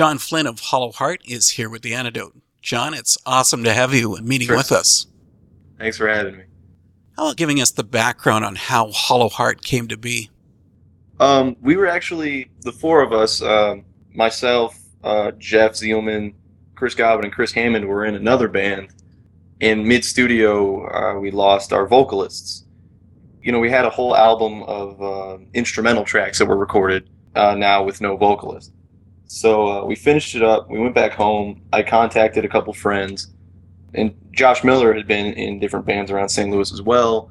John Flynn of Hollow Heart is here with the antidote. John, it's awesome to have you meeting Sure. with us. Thanks for having me. How about giving us the background on how Hollow Heart came to be? Um, we were actually the four of us, um, myself, uh, Jeff Zielman, Chris Goblin, and Chris Hammond were in another band. In mid studio, uh, we lost our vocalists. You know, we had a whole album of uh, instrumental tracks that were recorded uh, now with no vocalist. So uh, we finished it up. We went back home. I contacted a couple friends, and Josh Miller had been in different bands around St. Louis as well.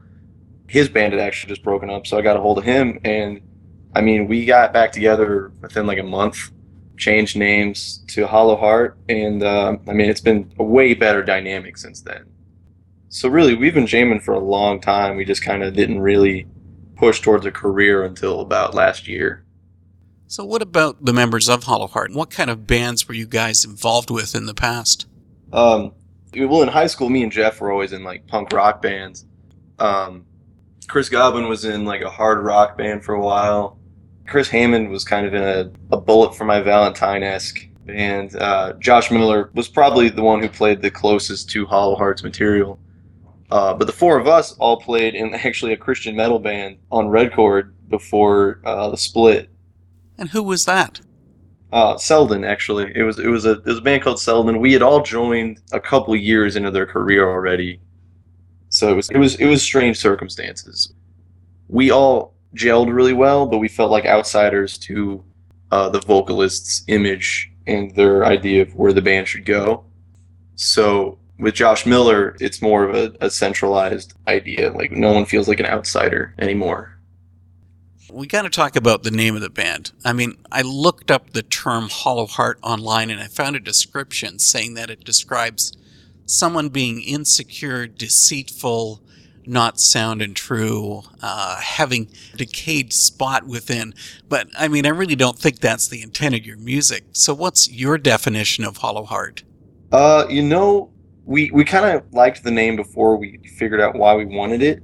His band had actually just broken up, so I got a hold of him, and I mean, we got back together within like a month, changed names to Hollow Heart, and uh, I mean, it's been a way better dynamic since then. So really, we've been jamming for a long time. We just kind of didn't really push towards a career until about last year. So, what about the members of Hollow Heart? What kind of bands were you guys involved with in the past? Um, well, in high school, me and Jeff were always in like punk rock bands. Um, Chris Goblin was in like a hard rock band for a while. Chris Hammond was kind of in a, a Bullet for My Valentine esque band. Uh, Josh Miller was probably the one who played the closest to Hollow Hearts material. Uh, but the four of us all played in actually a Christian metal band on Red Chord before uh, the split. And who was that? Uh, Selden actually. It was it was a it was a band called Selden. We had all joined a couple years into their career already, so it was it was it was strange circumstances. We all gelled really well, but we felt like outsiders to uh, the vocalists' image and their idea of where the band should go. So with Josh Miller, it's more of a, a centralized idea. Like no one feels like an outsider anymore. We got to talk about the name of the band. I mean, I looked up the term Hollow Heart online and I found a description saying that it describes someone being insecure, deceitful, not sound and true, uh, having a decayed spot within. But I mean, I really don't think that's the intent of your music. So, what's your definition of Hollow Heart? Uh, you know, we we kind of liked the name before we figured out why we wanted it.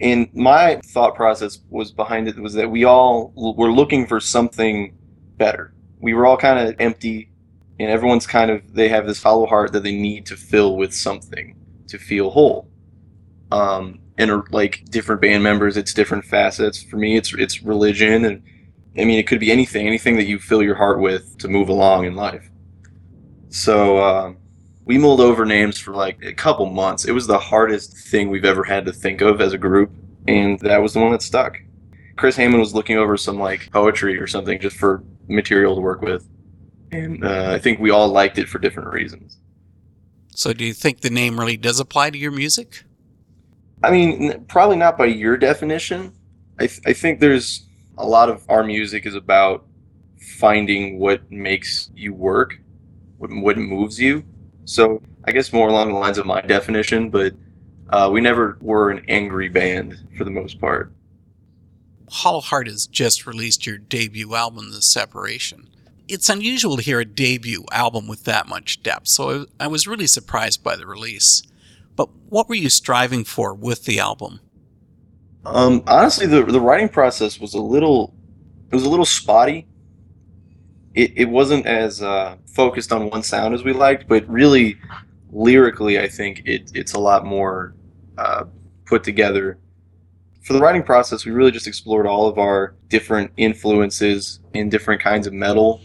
And my thought process was behind it was that we all were looking for something better. We were all kind of empty, and everyone's kind of they have this hollow heart that they need to fill with something to feel whole. Um, and like different band members, it's different facets. For me, it's it's religion, and I mean, it could be anything, anything that you fill your heart with to move along in life. So um, we mulled over names for like a couple months. It was the hardest thing we've ever had to think of as a group, and that was the one that stuck. Chris Hammond was looking over some like poetry or something just for material to work with, and uh, I think we all liked it for different reasons. So, do you think the name really does apply to your music? I mean, probably not by your definition. I, th- I think there's a lot of our music is about finding what makes you work, what, what moves you. So I guess more along the lines of my definition, but uh, we never were an angry band for the most part. Hollow Heart has just released your debut album, The Separation. It's unusual to hear a debut album with that much depth, so I I was really surprised by the release. But what were you striving for with the album? Um, honestly, the the writing process was a little it was a little spotty. It it wasn't as uh, focused on one sound as we liked, but really lyrically, I think it it's a lot more uh, put together. For the writing process, we really just explored all of our different influences in different kinds of metal.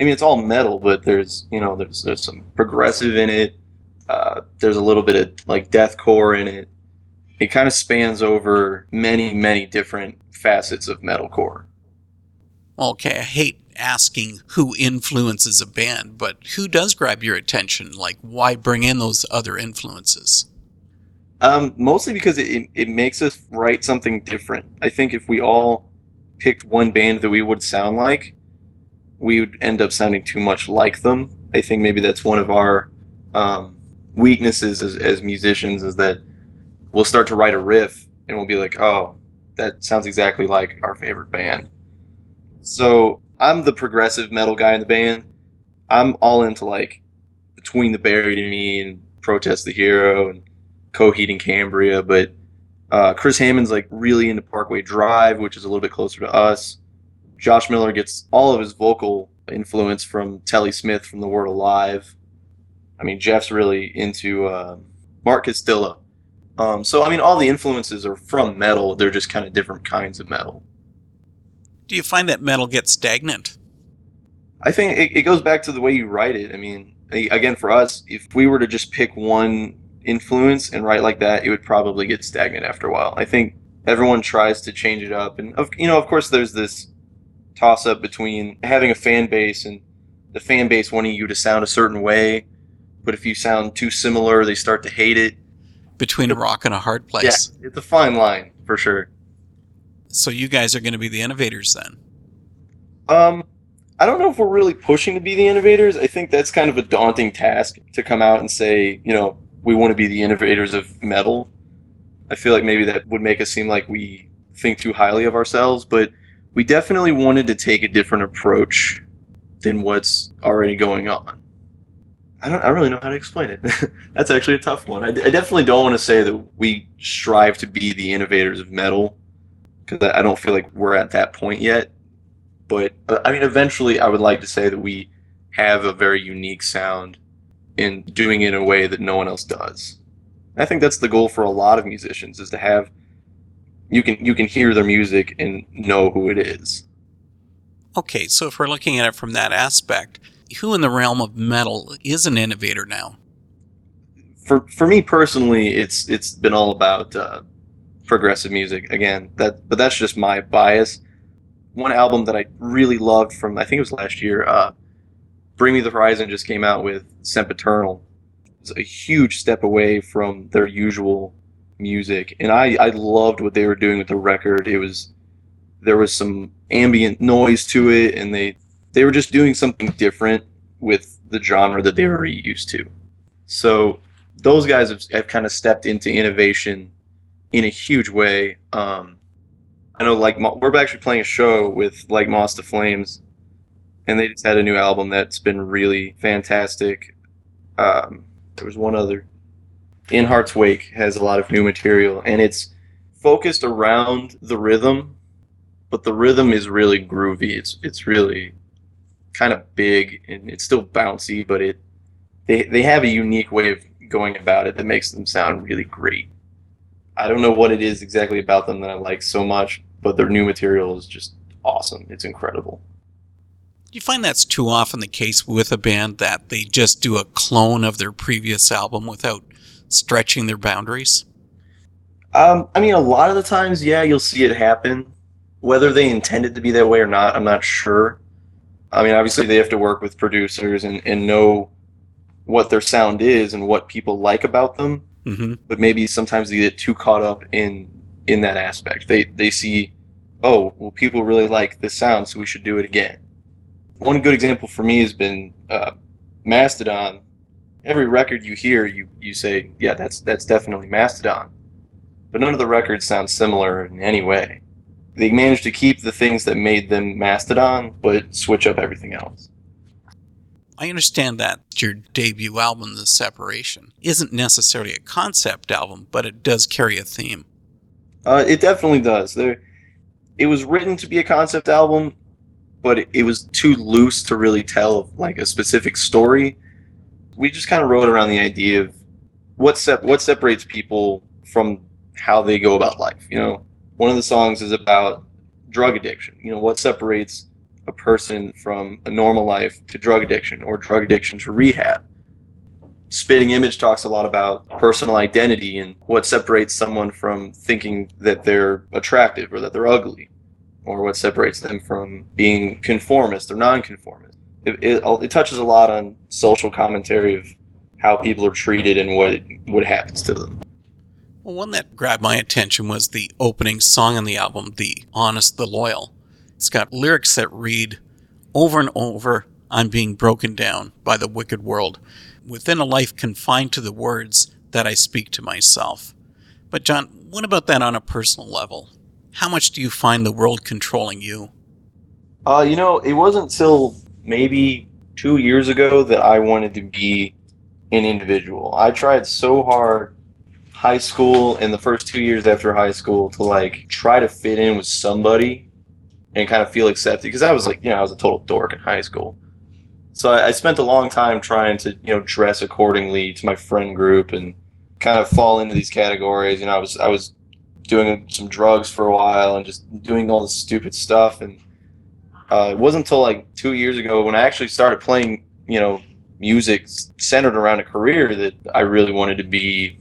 I mean, it's all metal, but there's you know there's there's some progressive in it. Uh, there's a little bit of like deathcore in it it kind of spans over many, many different facets of metalcore. Okay, I hate asking who influences a band, but who does grab your attention? Like, why bring in those other influences? Um, mostly because it, it makes us write something different. I think if we all picked one band that we would sound like, we would end up sounding too much like them. I think maybe that's one of our um, weaknesses as, as musicians is that we'll start to write a riff and we'll be like, oh, that sounds exactly like our favorite band. So I'm the progressive metal guy in the band. I'm all into like Between the Buried and Me and Protest the Hero and Coheed and Cambria, but uh, Chris Hammond's like really into Parkway Drive, which is a little bit closer to us. Josh Miller gets all of his vocal influence from Telle Smith from The Word Alive. I mean, Jeff's really into uh, Mark Castillo. Um, so, I mean, all the influences are from metal. They're just kind of different kinds of metal. Do you find that metal gets stagnant? I think it, it goes back to the way you write it. I mean, again, for us, if we were to just pick one influence and write like that, it would probably get stagnant after a while. I think everyone tries to change it up, and of, you know, of course, there's this toss up between having a fan base and the fan base wanting you to sound a certain way, but if you sound too similar, they start to hate it. Between a rock and a hard place. Yeah, it's a fine line for sure. So you guys are going to be the innovators then. Um, I don't know if we're really pushing to be the innovators. I think that's kind of a daunting task to come out and say, you know, we want to be the innovators of metal. I feel like maybe that would make us seem like we think too highly of ourselves, but we definitely wanted to take a different approach than what's already going on. I don't, I really know how to explain it. That's actually a tough one. I, I, definitely don't want to say that we strive to be the innovators of metal because I don't feel like we're at that point yet. But uh, I mean, eventually, I would like to say that we have a very unique sound in doing it in a way that no one else does. I think that's the goal for a lot of musicians is to have you can you can hear their music and know who it is. Okay, so if we're looking at it from that aspect, who in the realm of metal is an innovator now? For for me personally, it's it's been all about uh, progressive music again. That but that's just my bias. One album that I really loved from I think it was last year, uh, Bring Me the Horizon just came out with Sempiternal. It's a huge step away from their usual music, and I I loved what they were doing with the record. It was there was some ambient noise to it, and they they were just doing something different with the genre that they were used to. So those guys have, have kind of stepped into innovation in a huge way. Um, I know, like we're actually playing a show with like Moth to Flames, and they just had a new album that's been really fantastic. Um, there was one other in Heart's Wake has a lot of new material, and it's focused around the rhythm, but the rhythm is really groovy. It's it's really kind of big and it's still bouncy, but it they they have a unique way of going about it that makes them sound really great. I don't know what it is exactly about them that I like so much, but their new material is just awesome. It's incredible. Do you find that's too often the case with a band that they just do a clone of their previous album without stretching their boundaries? Um, I mean, a lot of the times, yeah, you'll see it happen. Whether they intended to be that way or not, I'm not sure. I mean, obviously, they have to work with producers and, and know what their sound is and what people like about them. Mm-hmm. But maybe sometimes they get too caught up in in that aspect. They they see, oh, well, people really like this sound, so we should do it again. One good example for me has been uh, Mastodon every record you hear, you you say, yeah, that's that's definitely Mastodon, but none of the records sound similar in any way. They managed to keep the things that made them Mastodon, but switch up everything else. I understand that your debut album, The Separation, isn't necessarily a concept album, but it does carry a theme. Uh, it definitely does. There, it was written to be a concept album, but it, it was too loose to really tell like a specific story we just kind of wrote around the idea of what sep- what separates people from how they go about life. You know, one of the songs is about drug addiction. You know, what separates a person from a normal life to drug addiction or drug addiction to rehab. Spitting Image talks a lot about personal identity and what separates someone from thinking that they're attractive or that they're ugly, or what separates them from being conformist or nonconformist it, it, it touches a lot on social commentary of how people are treated and what what happens to them. Well, one that grabbed my attention was the opening song on the album, "The Honest, the Loyal." It's got lyrics that read over and over, "I'm being broken down by the wicked world, within a life confined to the words that I speak to myself." But John, what about that on a personal level? How much do you find the world controlling you? Uh, you know, it wasn't till maybe two years ago that I wanted to be an individual. I tried so hard high school and the first two years after high school to like try to fit in with somebody and kind of feel accepted because I was like, you know, I was a total dork in high school. So I, I spent a long time trying to, you know, dress accordingly to my friend group and kind of fall into these categories. You know, I was I was doing some drugs for a while and just doing all this stupid stuff. And uh, it wasn't until like two years ago when I actually started playing, you know, music centered around a career that I really wanted to be,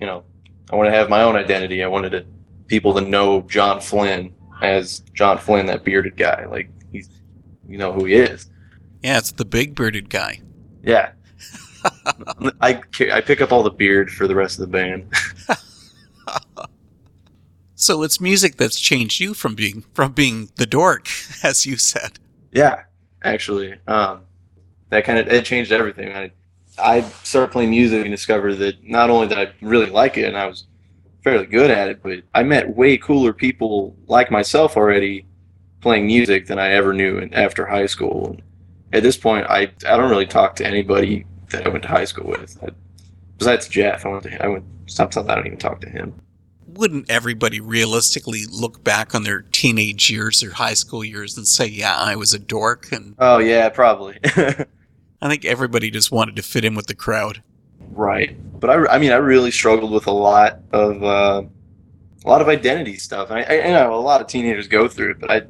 you know, I wanted to have my own identity. I wanted to, people to know John Flynn as John Flynn, that bearded guy. Like he's, you know who he is. Yeah, it's the big bearded guy. Yeah. I I pick up all the beard for the rest of the band. so it's music that's changed you from being from being the dork, as you said. Yeah, actually, um, that kind of it changed everything. I I started playing music and discovered that not only did I really like it and I was fairly good at it, but I met way cooler people like myself already playing music than I ever knew in, after high school. At this point, I I don't really talk to anybody that I went to high school with. I, besides Jeff, I went to I went sometimes I don't even talk to him. Wouldn't everybody realistically look back on their teenage years or high school years and say, "Yeah, I was a dork"? And oh yeah, probably. I think everybody just wanted to fit in with the crowd. Right, but I, I mean, I really struggled with a lot of uh, a lot of identity stuff. I, I, I know a lot of teenagers go through it, but I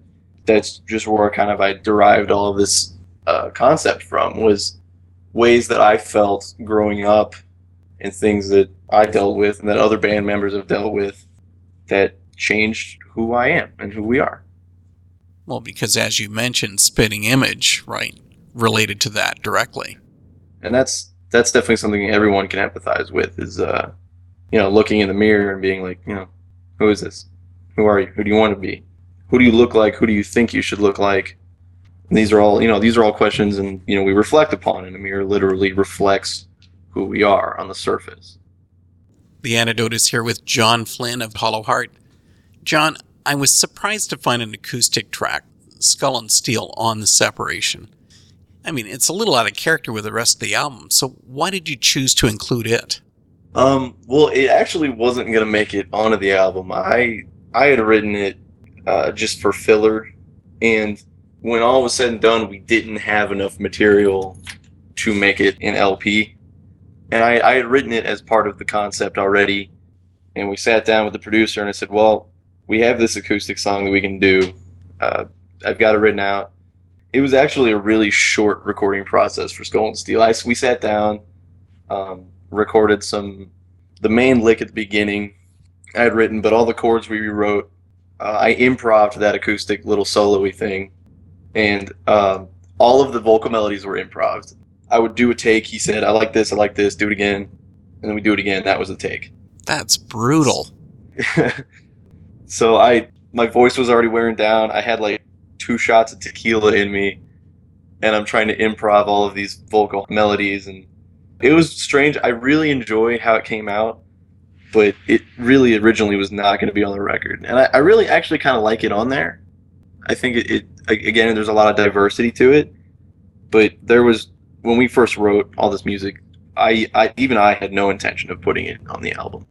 that's just where kind of I derived all of this uh, concept from was ways that I felt growing up and things that I dealt with and that other band members have dealt with that changed who I am and who we are. Well, because as you mentioned, spitting image, right, related to that directly. And that's that's definitely something everyone can empathize with is uh you know, looking in the mirror and being like, you know, who is this? Who are you? Who do you want to be? Who do you look like? Who do you think you should look like? And these are all, you know, these are all questions and, you know, we reflect upon and a mirror literally reflects who we are on the surface. The antidote is here with John Flynn of Hollow Heart. John, I was surprised to find an acoustic track, Skull and Steel, on the separation. I mean, it's a little out of character with the rest of the album, so why did you choose to include it? Um, well, it actually wasn't going to make it onto the album. I I had written it uh, just for filler, and when all was said and done, we didn't have enough material to make it an LP. And I, I had written it as part of the concept already. And we sat down with the producer and I said, Well, we have this acoustic song that we can do. Uh, I've got it written out. It was actually a really short recording process for Skull and Steel. I, we sat down, um, recorded some, the main lick at the beginning I had written, but all the chords we rewrote. Uh, I improved that acoustic little solo thing and um, all of the vocal melodies were improv. I would do a take. He said, "I like this. I like this. Do it again," and then we do it again. That was the take. That's brutal. so I, my voice was already wearing down. I had like two shots of tequila in me, and I'm trying to improv all of these vocal melodies, and it was strange. I really enjoy how it came out, but it really originally was not going to be on the record, and I, I really actually kind of like it on there. I think it, it again, there's a lot of diversity to it. But there was when we first wrote all this music, I, I even I had no intention of putting it on the album.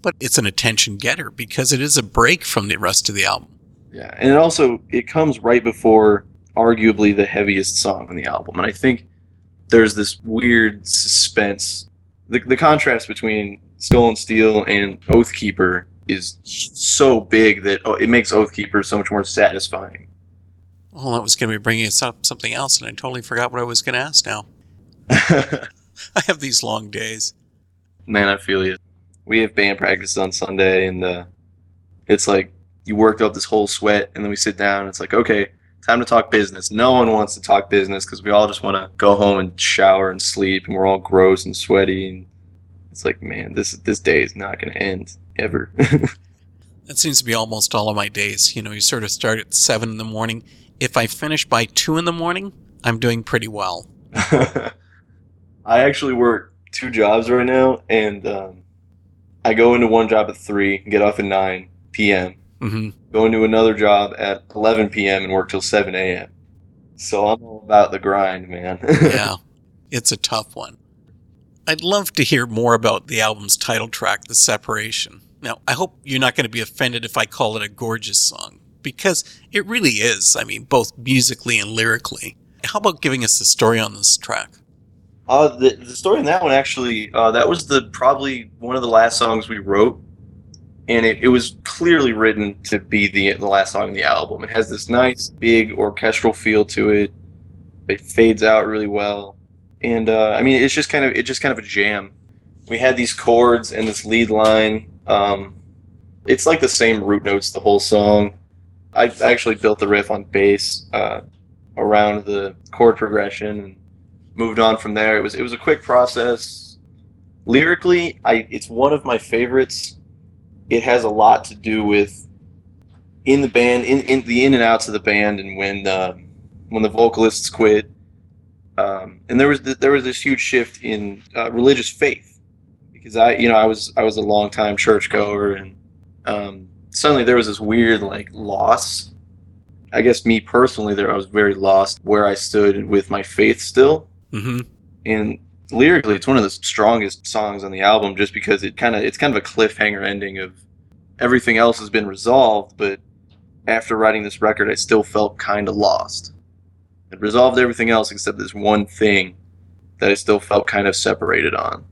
But it's an attention getter because it is a break from the rest of the album. Yeah, and it also it comes right before arguably the heaviest song on the album, and I think there's this weird suspense. The, the contrast between Skull and Steel and Oathkeeper is so big that oh, it makes Oathkeeper so much more satisfying. Well, I was going to be bringing us up something else, and I totally forgot what I was going to ask now. I have these long days. Man, I feel you. We have band practice on Sunday, and uh, it's like you worked up this whole sweat, and then we sit down. And it's like, okay, time to talk business. No one wants to talk business because we all just want to go home and shower and sleep, and we're all gross and sweaty. And it's like, man, this this day is not going to end ever. that seems to be almost all of my days. You know, you sort of start at seven in the morning if I finish by two in the morning, I'm doing pretty well. I actually work two jobs right now, and um, I go into one job at three, get off at nine p.m. Mm-hmm. Go into another job at eleven p.m. and work till seven a.m. So I'm all about the grind, man. yeah, it's a tough one. I'd love to hear more about the album's title track, "The Separation." Now, I hope you're not going to be offended if I call it a gorgeous song because it really is. I mean, both musically and lyrically. how about giving us the story on this track? Uh, the, the story in that one actually, uh, that was the probably one of the last songs we wrote, and it, it was clearly written to be the the last song in the album. It has this nice big orchestral feel to it. It fades out really well, and uh, I mean it's just kind of it's just kind of a jam. We had these chords and this lead line. Um, it's like the same root notes the whole song. I actually built the riff on bass uh, around the chord progression and moved on from there. It was it was a quick process. Lyrically, I it's one of my favorites. It has a lot to do with in the band, in, in the in and outs of the band, and when uh, when the vocalists quit. Um, and there was th- there was this huge shift in uh, religious faith because I you know I was I was a long time churchgoer and um, suddenly there was this weird like loss. I guess me personally there I was very lost where I stood with my faith still Mm-hmm. and lyrically it's one of the strongest songs on the album just because it kind of it's kind of a cliffhanger ending of everything else has been resolved but after writing this record i still felt kind of lost. It resolved everything else except this one thing that i still felt kind of separated on.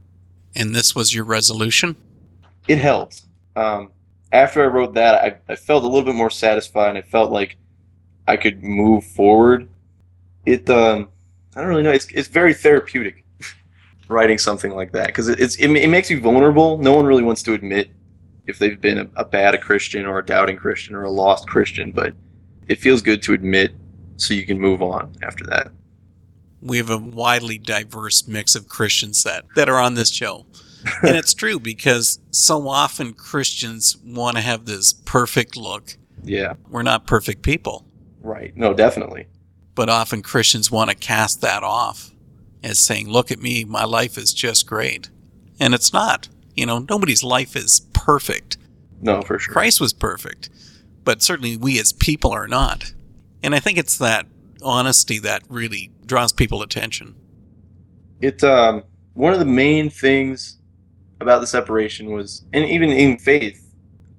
And this was your resolution? it helped. Um, after i wrote that I, I felt a little bit more satisfied and i felt like i could move forward. It um, i don't really know it's, it's very therapeutic writing something like that because it, it's it, it makes you vulnerable. No one really wants to admit if they've been a, a bad christian or a doubting christian or a lost christian but it feels good to admit so you can move on after that. We have a widely diverse mix of Christians that, that are on this show. and it's true because so often Christians want to have this perfect look. yeah. We're not perfect people, right. No definitely. But often Christians want to cast that off as saying, Look at me, my life is just great. And it's not. You know, nobody's life is perfect. no for sure Christ was perfect, but certainly we as people are not. And I think it's that honesty that really draws people attention. it um one of the main things about the separation was and even in faith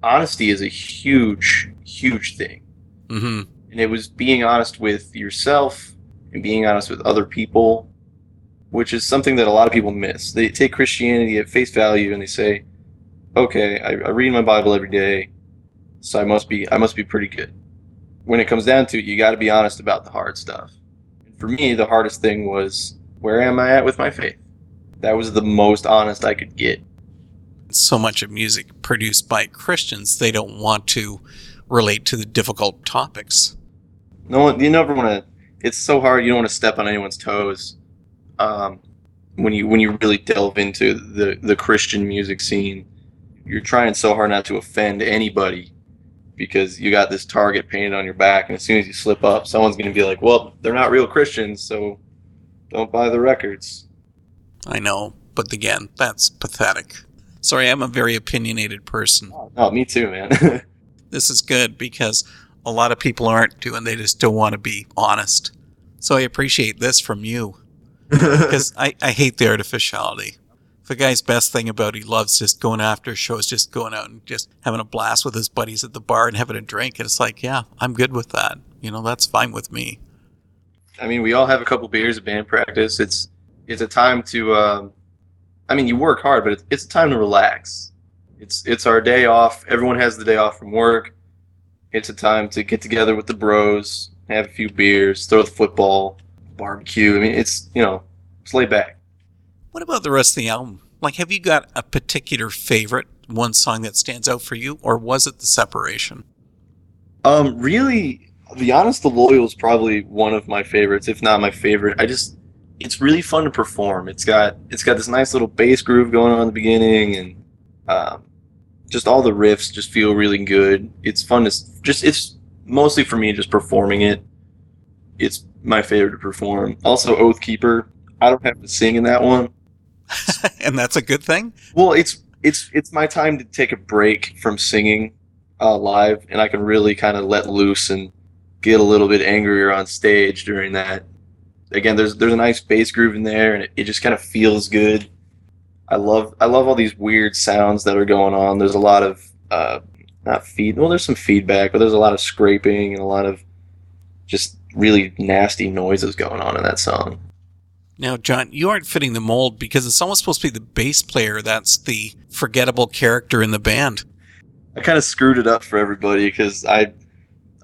honesty is a huge huge thing hmm and it was being honest with yourself and being honest with other people which is something that a lot of people miss. They take christianity at face value and they say okay i, I read my bible every day so i must be i must be pretty good. When it comes down to it you got to be honest about the hard stuff. For me the hardest thing was where am i at with my faith? That was the most honest i could get. So much of music produced by Christians, they don't want to relate to the difficult topics. no one you never want to it's so hard you don't want to step on anyone's toes um, when you when you really delve into the the christian music scene you're trying so hard not to offend anybody because you got this target painted on your back and as soon as you slip up someone's going to be like well they're not real christians so don't buy the records I know, but again, that's pathetic. Sorry, I'm a very opinionated person. oh me too man This is good because a lot of people aren't doing, they just don't want to be honest. So I appreciate this from you because I, I hate the artificiality. If a guy's best thing about he loves just going after shows, just going out and just having a blast with his buddies at the bar and having a drink, and it's like, yeah, I'm good with that. You know, that's fine with me. I mean, we all have a couple beers at band practice. It's it's a time to. Um, I mean, you work hard, but it's, it's a time to relax. It's it's our day off. Everyone has the day off from work. It's a time to get together with the bros, have a few beers, throw the football, barbecue. I mean, it's you know, it's laid back. What about the rest of the album? Like, have you got a particular favorite, one song that stands out for you, or was it the separation? Um, really, the honest, the loyal is probably one of my favorites, if not my favorite. I just, it's really fun to perform. It's got, it's got this nice little bass groove going on in the beginning, and um, just all the riffs just feel really good. It's fun to just, it's mostly for me just performing it. It's my favorite to perform. Also, Oath Keeper. I don't have to sing in that one. and that's a good thing? Well, it's it's it's my time to take a break from singing uh, live, and I can really kind of let loose and get a little bit angrier on stage during that. Again, there's there's a nice bass groove in there, and it, it just kind of feels good. I love I love all these weird sounds that are going on. There's a lot of uh, not feed. Well, there's some feedback, but there's a lot of scraping and a lot of just really nasty noises going on in that song. Now, John, you aren't fitting the mold because it's almost supposed to be the bass player that's the forgettable character in the band. I kind of screwed it up for everybody because I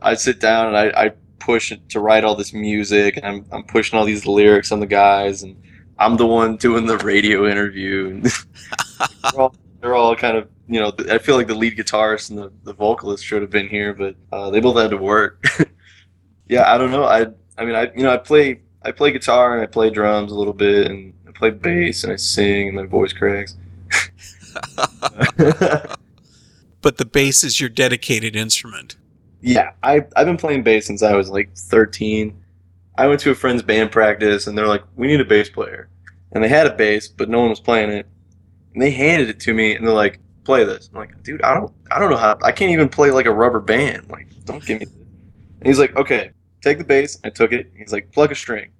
I sit down and I, I push it to write all this music and I'm, I'm pushing all these lyrics on the guys and I'm the one doing the radio interview and they're, all, they're all kind of you know I feel like the lead guitarist and the, the vocalist should have been here but uh, they both had to work yeah I don't know I I mean I you know I play I play guitar and I play drums a little bit and I play bass and I sing and my voice cracks but the bass is your dedicated instrument. Yeah, I I've been playing bass since I was like 13. I went to a friend's band practice and they're like, "We need a bass player," and they had a bass, but no one was playing it. And they handed it to me and they're like, "Play this." I'm like, "Dude, I don't I don't know how. I can't even play like a rubber band. Like, don't give me." This. And he's like, "Okay, take the bass." I took it. He's like, "Plug a string."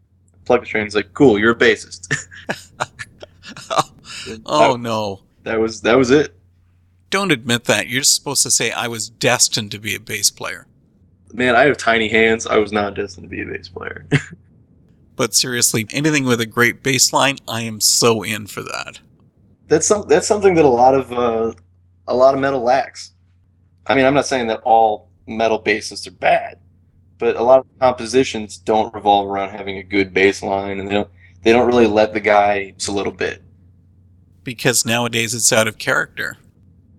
Plug a string. He's like, "Cool, you're a bassist." oh no. That was that was it don't admit that. You're supposed to say I was destined to be a bass player. Man, I have tiny hands. I was not destined to be a bass player. but seriously, anything with a great bass line, I am so in for that. That's some that's something that a lot of uh, a lot of metal lacks. I mean, I'm not saying that all metal bassists are bad, but a lot of compositions don't revolve around having a good bass line, and they don't they don't really let the guy just a little bit. Because nowadays it's out of character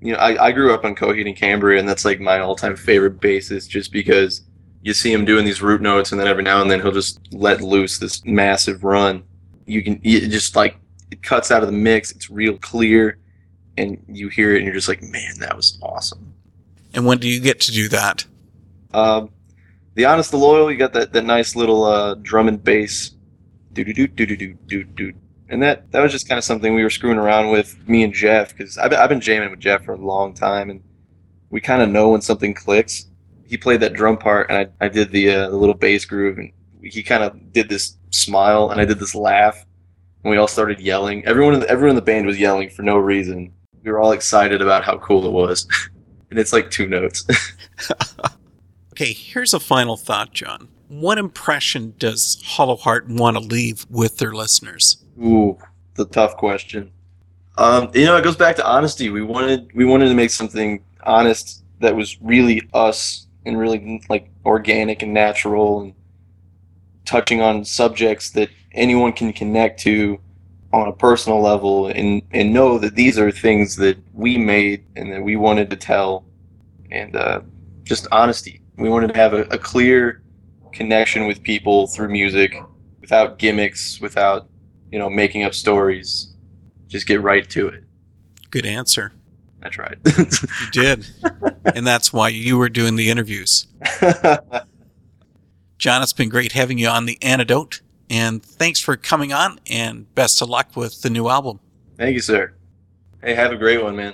you know, I, I grew up on Coheed and Cambria, and that's like my all time favorite bassist just because you see him doing these root notes, and then every now and then he'll just let loose this massive run. You can it just like it cuts out of the mix, it's real clear, and you hear it, and you're just like, man, that was awesome. And when do you get to do that? Um, the honest, the loyal, you got that, that nice little uh, drum and bass, do do do do do do do and that that was just kind of something we were screwing around with me and Jeff because I've, I've been jamming with Jeff for a long time and we kind of know when something clicks. He played that drum part and I, I did the uh, the little bass groove and he kind of did this smile and I did this laugh and we all started yelling. Everyone in the, everyone in the band was yelling for no reason. We were all excited about how cool it was, and it's like two notes. okay, here's a final thought, John. What impression does Hollow Heart want to leave with their listeners? Ooh, the tough question. Um, you know, it goes back to honesty. We wanted we wanted to make something honest that was really us and really like organic and natural and touching on subjects that anyone can connect to on a personal level and and know that these are things that we made and that we wanted to tell and uh, just honesty. We wanted to have a, a clear connection with people through music without gimmicks, without you know, making up stories. Just get right to it. Good answer. I tried. you did. and that's why you were doing the interviews. John, it's been great having you on The Antidote. And thanks for coming on, and best of luck with the new album. Thank you, sir. Hey, have a great one, man.